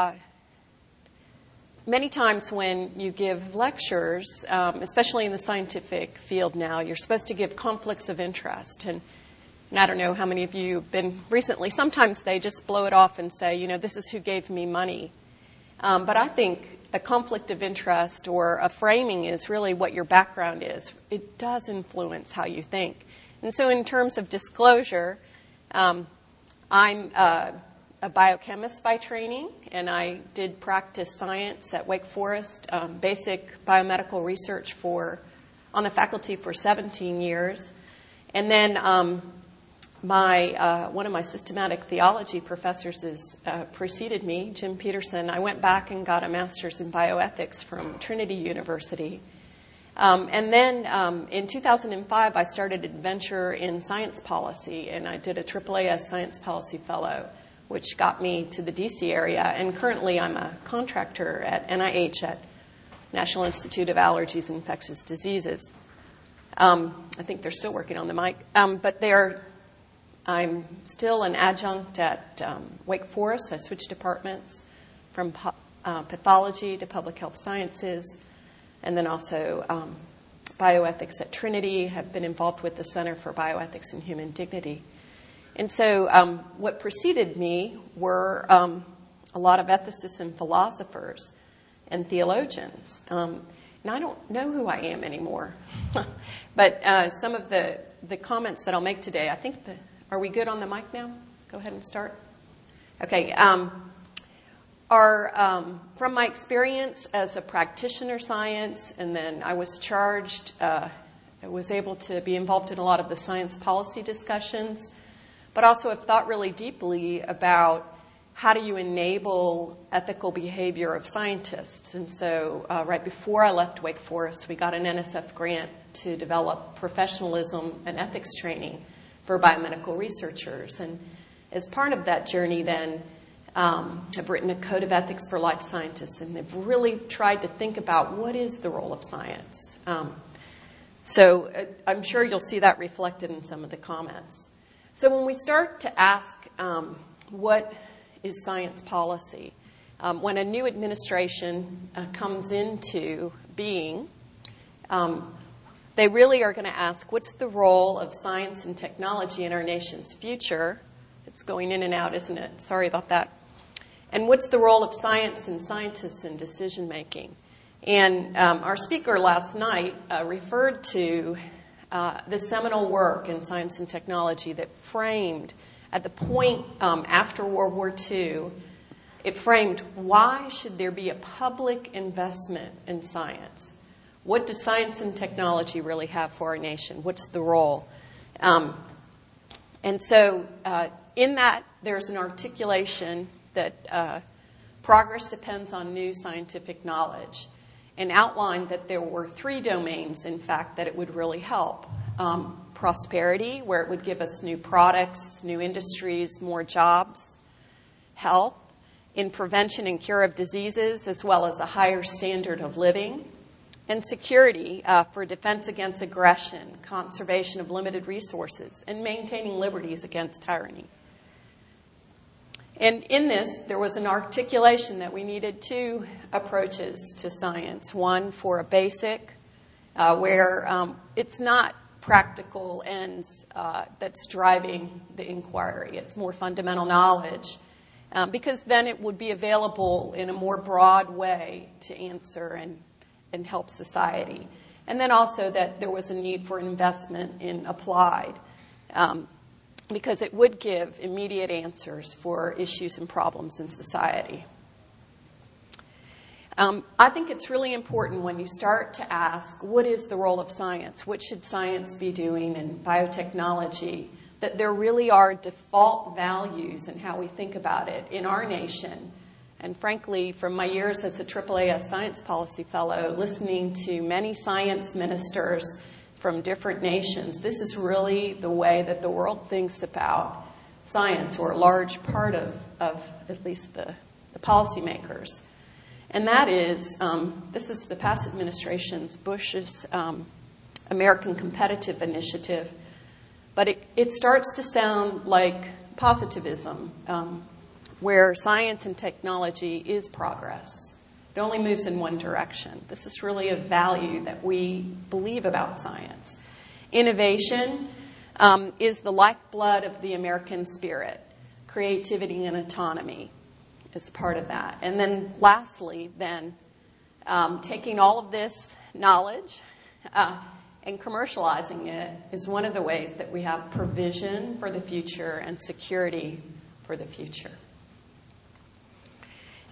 Uh, many times when you give lectures, um, especially in the scientific field now, you're supposed to give conflicts of interest. And, and I don't know how many of you have been recently. Sometimes they just blow it off and say, you know, this is who gave me money. Um, but I think a conflict of interest or a framing is really what your background is. It does influence how you think. And so, in terms of disclosure, um, I'm uh, a biochemist by training, and I did practice science at Wake Forest, um, basic biomedical research for on the faculty for 17 years, and then um, my uh, one of my systematic theology professors is, uh, preceded me, Jim Peterson. I went back and got a master's in bioethics from Trinity University. Um, and then um, in 2005, I started adventure in science policy, and I did a AAAS Science Policy Fellow which got me to the DC area. And currently, I'm a contractor at NIH at National Institute of Allergies and Infectious Diseases. Um, I think they're still working on the mic, um, but they're. I'm still an adjunct at um, Wake Forest. I switched departments from po- uh, pathology to public health sciences, and then also um, bioethics at Trinity. Have been involved with the Center for Bioethics and Human Dignity. And so, um, what preceded me were um, a lot of ethicists and philosophers and theologians. Um, and I don't know who I am anymore. but uh, some of the, the comments that I'll make today, I think the, are we good on the mic now? Go ahead and start. Okay. Um, are um, from my experience as a practitioner science, and then I was charged, uh, I was able to be involved in a lot of the science policy discussions but also have thought really deeply about how do you enable ethical behavior of scientists. And so, uh, right before I left Wake Forest, we got an NSF grant to develop professionalism and ethics training for biomedical researchers. And as part of that journey, then, um, I've written a code of ethics for life scientists, and they've really tried to think about what is the role of science. Um, so uh, I'm sure you'll see that reflected in some of the comments. So when we start to ask um, what is science policy, um, when a new administration uh, comes into being, um, they really are going to ask what's the role of science and technology in our nation's future? It's going in and out, isn't it? Sorry about that. And what's the role of science and scientists in decision making? And um, our speaker last night uh, referred to uh, the seminal work in science and technology that framed, at the point um, after World War II, it framed why should there be a public investment in science? What does science and technology really have for our nation? What's the role? Um, and so, uh, in that, there's an articulation that uh, progress depends on new scientific knowledge and outlined that there were three domains, in fact, that it would really help. Um, prosperity, where it would give us new products, new industries, more jobs, health, in prevention and cure of diseases, as well as a higher standard of living, and security uh, for defense against aggression, conservation of limited resources, and maintaining liberties against tyranny. And in this, there was an articulation that we needed two approaches to science one for a basic, uh, where um, it's not practical ends uh, that's driving the inquiry, it's more fundamental knowledge. Um, because then it would be available in a more broad way to answer and, and help society. And then also that there was a need for investment in applied. Um, because it would give immediate answers for issues and problems in society. Um, I think it's really important when you start to ask what is the role of science? What should science be doing in biotechnology? That there really are default values in how we think about it in our nation. And frankly, from my years as a AAAS Science Policy Fellow, listening to many science ministers from different nations. This is really the way that the world thinks about science, or a large part of, of at least the, the policymakers. And that is um, this is the past administration's, Bush's um, American Competitive Initiative, but it, it starts to sound like positivism. Um, where science and technology is progress. It only moves in one direction. This is really a value that we believe about science. Innovation um, is the lifeblood of the American spirit. Creativity and autonomy is part of that. And then, lastly, then um, taking all of this knowledge uh, and commercializing it is one of the ways that we have provision for the future and security for the future.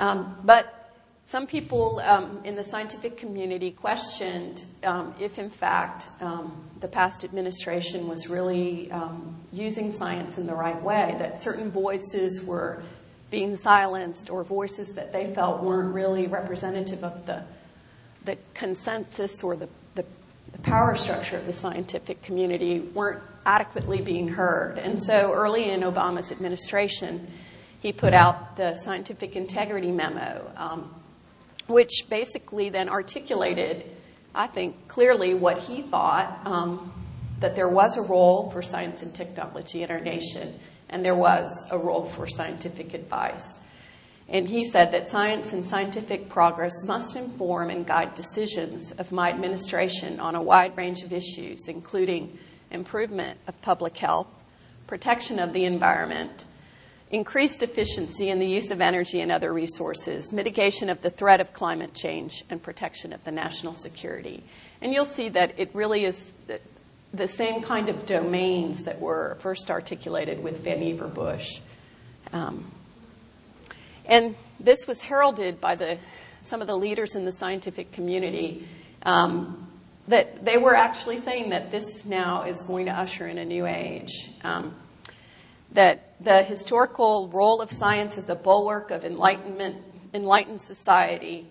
Um, but some people um, in the scientific community questioned um, if, in fact, um, the past administration was really um, using science in the right way, that certain voices were being silenced or voices that they felt weren't really representative of the, the consensus or the, the, the power structure of the scientific community weren't adequately being heard. And so early in Obama's administration, he put out the scientific integrity memo, um, which basically then articulated, I think, clearly what he thought um, that there was a role for science and technology in our nation, and there was a role for scientific advice. And he said that science and scientific progress must inform and guide decisions of my administration on a wide range of issues, including improvement of public health, protection of the environment, increased efficiency in the use of energy and other resources, mitigation of the threat of climate change, and protection of the national security. And you'll see that it really is the, same kind of domains that were first articulated with Vannevar Bush. Um, and this was heralded by the, some of the leaders in the scientific community um, that they were actually saying that this now is going to usher in a new age. Um, that the historical role of science as a bulwark of enlightenment, enlightened society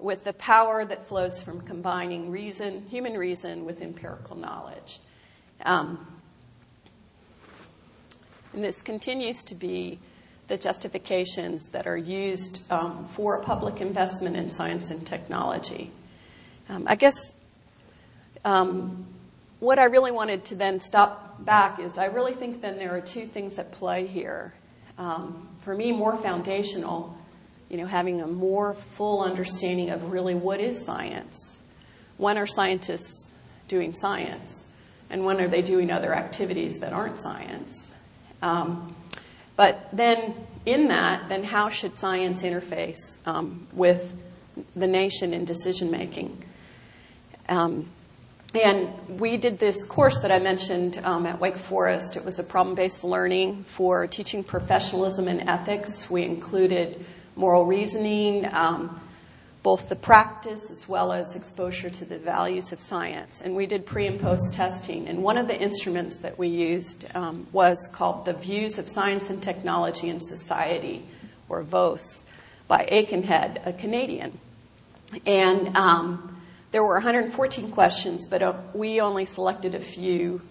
with the power that flows from combining reason, human reason, with empirical knowledge. Um, and this continues to be the justifications that are used um, for public investment in science and technology. Um, I guess um, what I really wanted to then stop back is I really think then there are two things at play here. Um, for me, more foundational, you know, having a more full understanding of really what is science. When are scientists doing science? And when are they doing other activities that aren't science? Um, but then, in that, then how should science interface um, with the nation in decision making? Um, and we did this course that I mentioned um, at Wake Forest. It was a problem based learning for teaching professionalism and ethics. We included moral reasoning, um, both the practice as well as exposure to the values of science. And we did pre and post testing. And one of the instruments that we used um, was called the Views of Science and Technology in Society, or VOS, by Aikenhead, a Canadian. And um, there were 114 questions, but uh, we only selected a few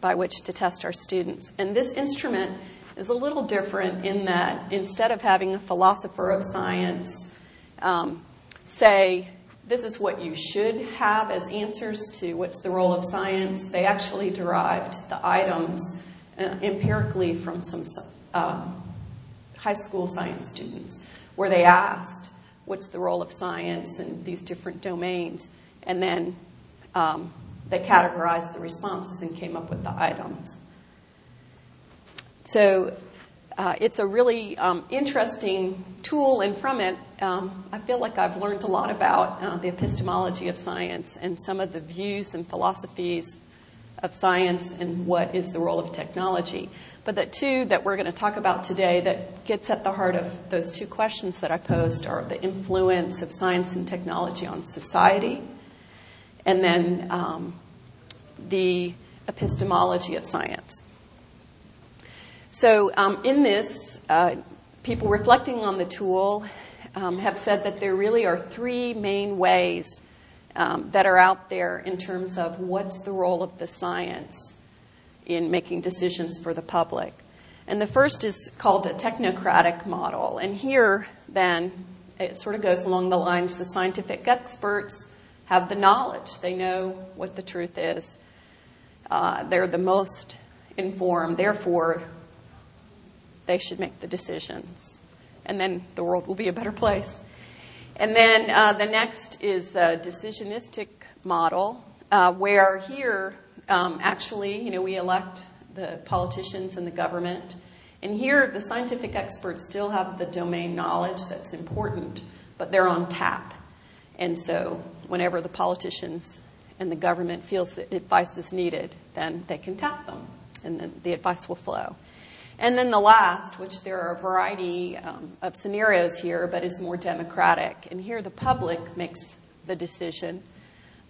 by which to test our students. And this instrument is a little different in that instead of having a philosopher of science um, say, this is what you should have as answers to what's the role of science, they actually derived the items uh, empirically from some um, high school science students, where they asked, what's the role of science in these different domains. And then um, they categorized the responses and came up with the items. So uh, it's a really um, interesting tool, and from it, um, I feel like I've learned a lot about uh, the epistemology of science and some of the views and philosophies of science and what is the role of technology. But the two that we're going to talk about today that gets at the heart of those two questions that I posed are the influence of science and technology on society, and then um, the epistemology of science. So, um, in this, uh, people reflecting on the tool um, have said that there really are three main ways um, that are out there in terms of what's the role of the science in making decisions for the public. And the first is called a technocratic model. And here, then, it sort of goes along the lines the scientific experts have the knowledge, they know what the truth is. Uh, they're the most informed, therefore, they should make the decisions. and then the world will be a better place. And then uh, the next is the decisionistic model, uh, where here, um, actually, you know, we elect the politicians and the government. And here, the scientific experts still have the domain knowledge that's important, but they're on tap. And so, whenever the politicians and the government feels that advice is needed, then they can tap them, and then the advice will flow. And then the last, which there are a variety um, of scenarios here, but is more democratic. And here the public makes the decision.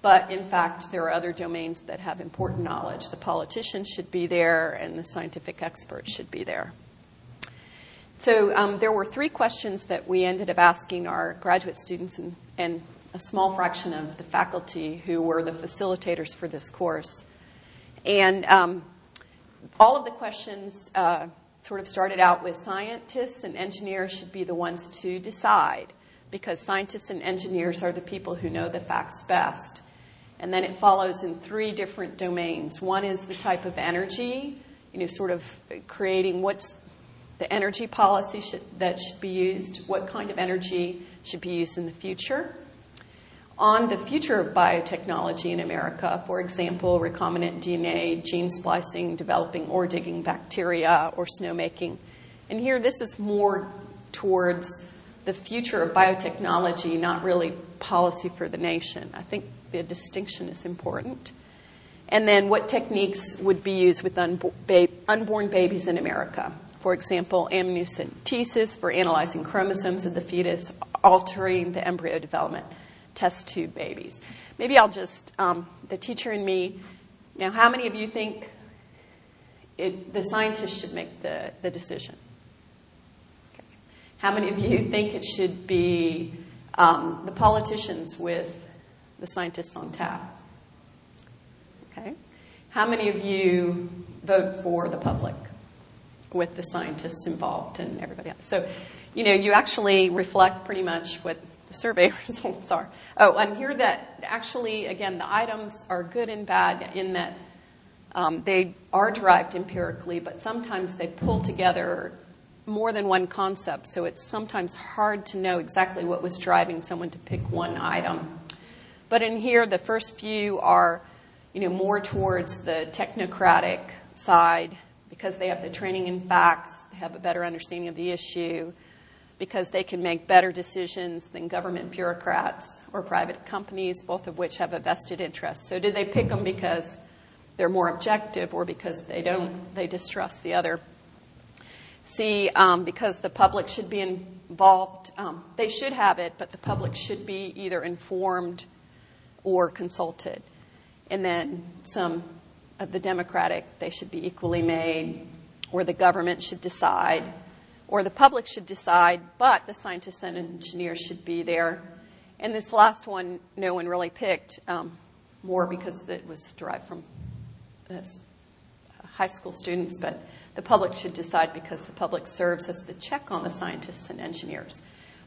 But in fact, there are other domains that have important knowledge. The politicians should be there, and the scientific experts should be there. So um, there were three questions that we ended up asking our graduate students and, and a small fraction of the faculty who were the facilitators for this course. And um, all of the questions uh, sort of started out with scientists and engineers should be the ones to decide because scientists and engineers are the people who know the facts best. And then it follows in three different domains. One is the type of energy, you know, sort of creating what's the energy policy should, that should be used, what kind of energy should be used in the future on the future of biotechnology in America, for example, recombinant DNA, gene splicing, developing ore digging bacteria, or snowmaking. And here, this is more towards the future of biotechnology, not really policy for the nation. I think the distinction is important. And then, what techniques would be used with unborn babies in America? For example, amniocentesis for analyzing chromosomes of the fetus, altering the embryo development test tube babies. Maybe I'll just, um, the teacher and me. Now, how many of you think it, the scientists should make the, the decision? Okay. How many of you think it should be um, the politicians with the scientists on tap? Okay. How many of you vote for the public with the scientists involved and everybody else? So, you know, you actually reflect pretty much what the survey results are. Oh, and here that actually, again, the items are good and bad in that um, they are derived empirically, but sometimes they pull together more than one concept. So it's sometimes hard to know exactly what was driving someone to pick one item. But in here, the first few are, you know, more towards the technocratic side because they have the training in facts, they have a better understanding of the issue because they can make better decisions than government bureaucrats or private companies, both of which have a vested interest. So, do they pick them because they're more objective or because they don't they distrust the other? See, um, because the public should be involved, um, they should have it, but the public should be either informed or consulted. And then some of the democratic, they should be equally made, or the government should decide or the public should decide, but the scientists and engineers should be there. And this last one, no one really picked, um, more because it was derived from this high school students, but the public should decide because the public serves as the check on the scientists and engineers.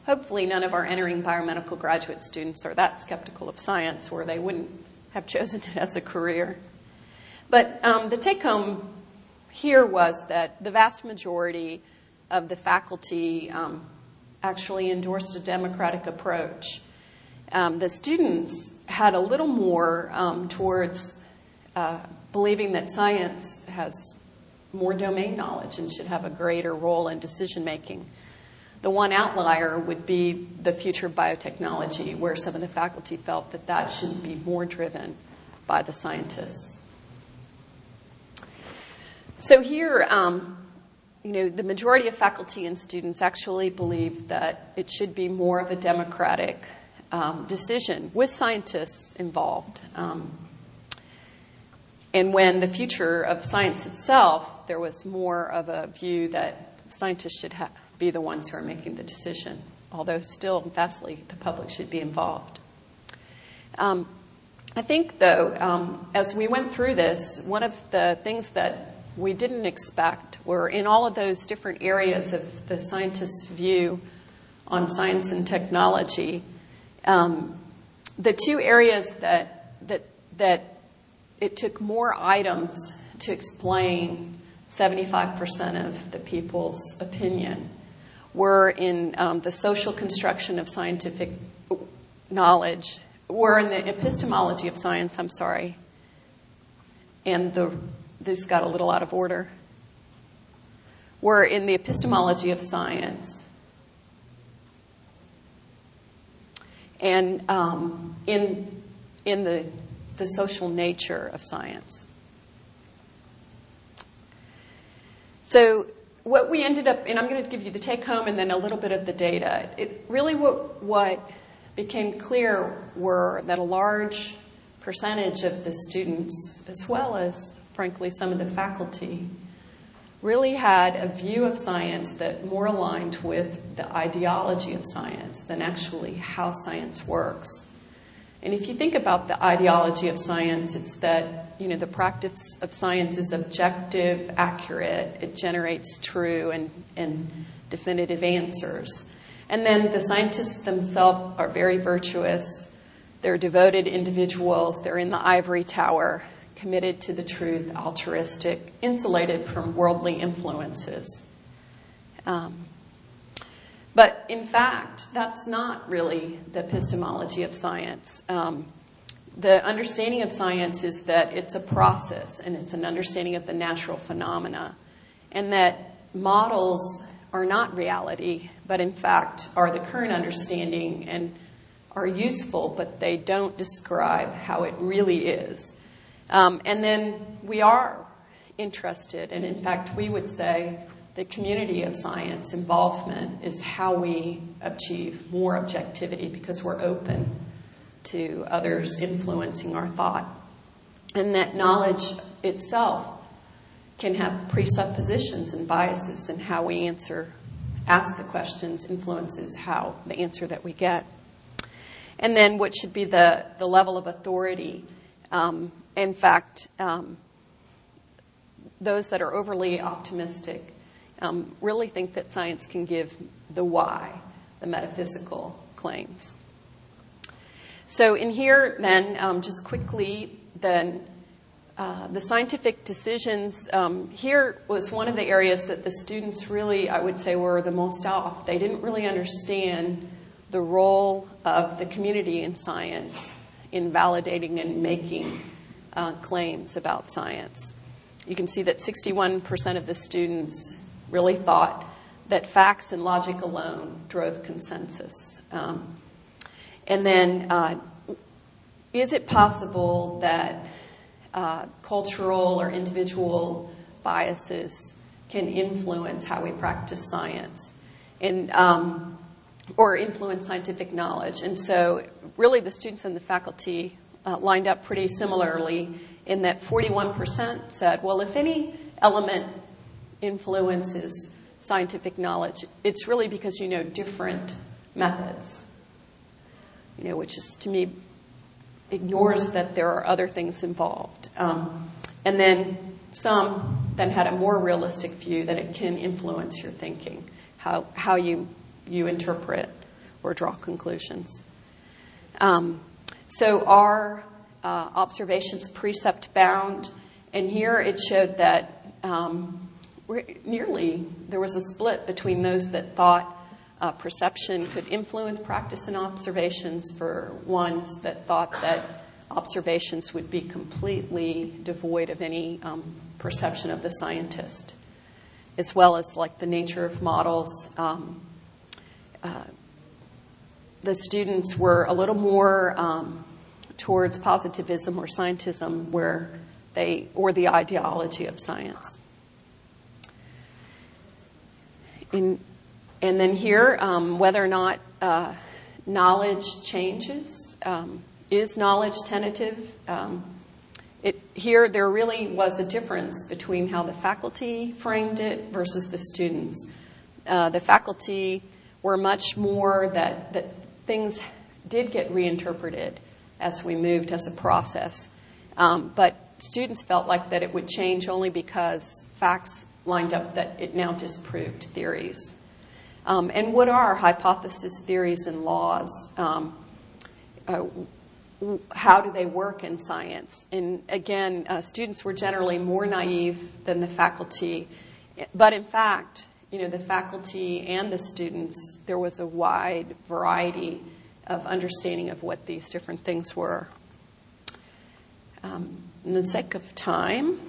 Hopefully, none of our entering biomedical graduate students are that skeptical of science, or they wouldn't have chosen it as a career. But um, the take home here was that the vast majority of the faculty um, actually endorsed a democratic approach. Um, the students had a little more um, towards uh, believing that science has more domain knowledge and should have a greater role in decision making. The one outlier would be the future of biotechnology, where some of the faculty felt that that should be more driven by the scientists. So here, um, you know, the majority of faculty and students actually believe that it should be more of a democratic um, decision with scientists involved. Um, and when the future of science itself, there was more of a view that scientists should ha- be the ones who are making the decision, although still vastly the public should be involved. Um, I think, though, um, as we went through this, one of the things that we didn't expect were in all of those different areas of the scientist's view on science and technology. Um, the two areas that, that, that it took more items to explain 75% of the people's opinion were in um, the social construction of scientific knowledge, were in the epistemology of science, I'm sorry. And the, this got a little out of order. Were in the epistemology of science. And um, in, in the, the social nature of science. So what we ended up, and I'm going to give you the take home and then a little bit of the data. It really what, what became clear were that a large percentage of the students, as well as frankly some of the faculty, really had a view of science that more aligned with the ideology of science than actually how science works. And if you think about the ideology of science, it's that you know the practice of science is objective, accurate, it generates true and, and definitive answers. And then the scientists themselves are very virtuous. They're devoted individuals. They're in the ivory tower, committed to the truth, altruistic, insulated from worldly influences. Um, but in fact, that's not really the epistemology of science. Um, the understanding of science is that it's a process and it's an understanding of the natural phenomena, and that models are not reality, but in fact are the current understanding and are useful, but they don't describe how it really is. Um, and then we are interested, and in fact, we would say the community of science involvement is how we achieve more objectivity because we're open to others influencing our thought. And that knowledge itself can have presuppositions and biases in how we answer, ask the questions, influences how the answer that we get. And then what should be the, the level of authority. Um, in fact, um, those that are overly optimistic um, really think that science can give the why, the metaphysical claims. So, in here, then, um, just quickly, then uh, the scientific decisions um, here was one of the areas that the students really, I would say, were the most off. They didn't really understand the role of the community in science in validating and making uh, claims about science. You can see that 61% of the students really thought that facts and logic alone drove consensus. Um, and then, uh, is it possible that uh, cultural or individual biases can influence how we practice science and um, or influence scientific knowledge? And so, really, the students and the faculty uh, lined up pretty similarly in that 41% said, well, if any element influences scientific knowledge, it's really because you know different methods. You know, which is to me ignores that there are other things involved. Um, and then some then had a more realistic view that it can influence your thinking, how, how you, you interpret or draw conclusions. Um, so our uh, observations precept bound, and here it showed that um, nearly there was a split between those that thought uh, perception could influence practice and observations for ones that thought that observations would be completely devoid of any um, perception of the scientist, as well as like the nature of models. The students were a little more um, towards positivism or scientism, where they or the ideology of science. In, and then here, um, whether or not uh, knowledge changes. Um, is knowledge tentative? Um, it, here, there really was a difference between how the faculty framed it versus the students. Uh, the faculty were much more that, that things did get reinterpreted as we moved as a process. Um, but students felt like that it would change only because facts lined up that it now disproved theories. Um, and what are hypothesis theories and laws? Um, uh, how do they work in science? And again, uh, students were generally more naive than the faculty. But in fact, you know, the faculty and the students, there was a wide variety of understanding of what these different things were. Um, in the sake of time,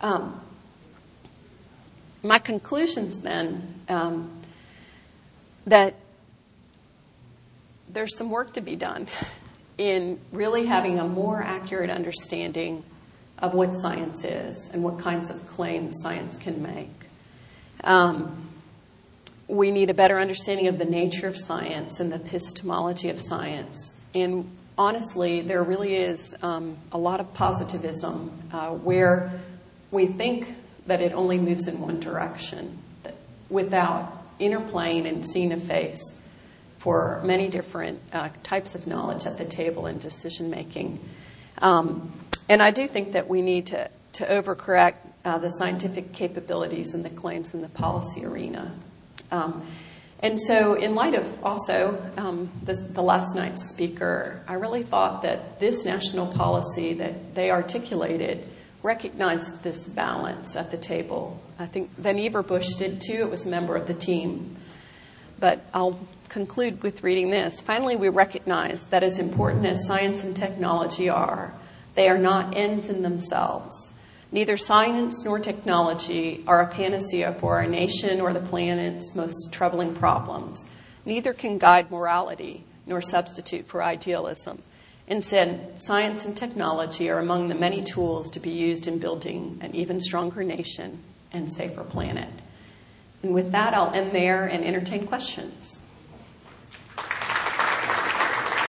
um, my conclusions then um, that there's some work to be done in really having a more accurate understanding of what science is and what kinds of claims science can make. Um, we need a better understanding of the nature of science and the epistemology of science. And honestly, there really is um, a lot of positivism uh, where we think that it only moves in one direction without interplaying and seeing a face for many different uh, types of knowledge at the table in decision making. Um, and I do think that we need to, to overcorrect uh, the scientific capabilities and the claims in the policy arena. Um, and so, in light of also um, the, the, last night's speaker, I really thought that this national policy that they articulated recognized this balance at the table. I think Vannevar Bush did too. It was a member of the team. But I'll conclude with reading this. Finally, we recognize that as important as science and technology are, they are not ends in themselves. Neither science nor technology are a panacea for our nation or the planet's most troubling problems. Neither can guide morality nor substitute for idealism. Instead, science and technology are among the many tools to be used in building an even stronger nation and safer planet. And with that, I'll end there and entertain questions.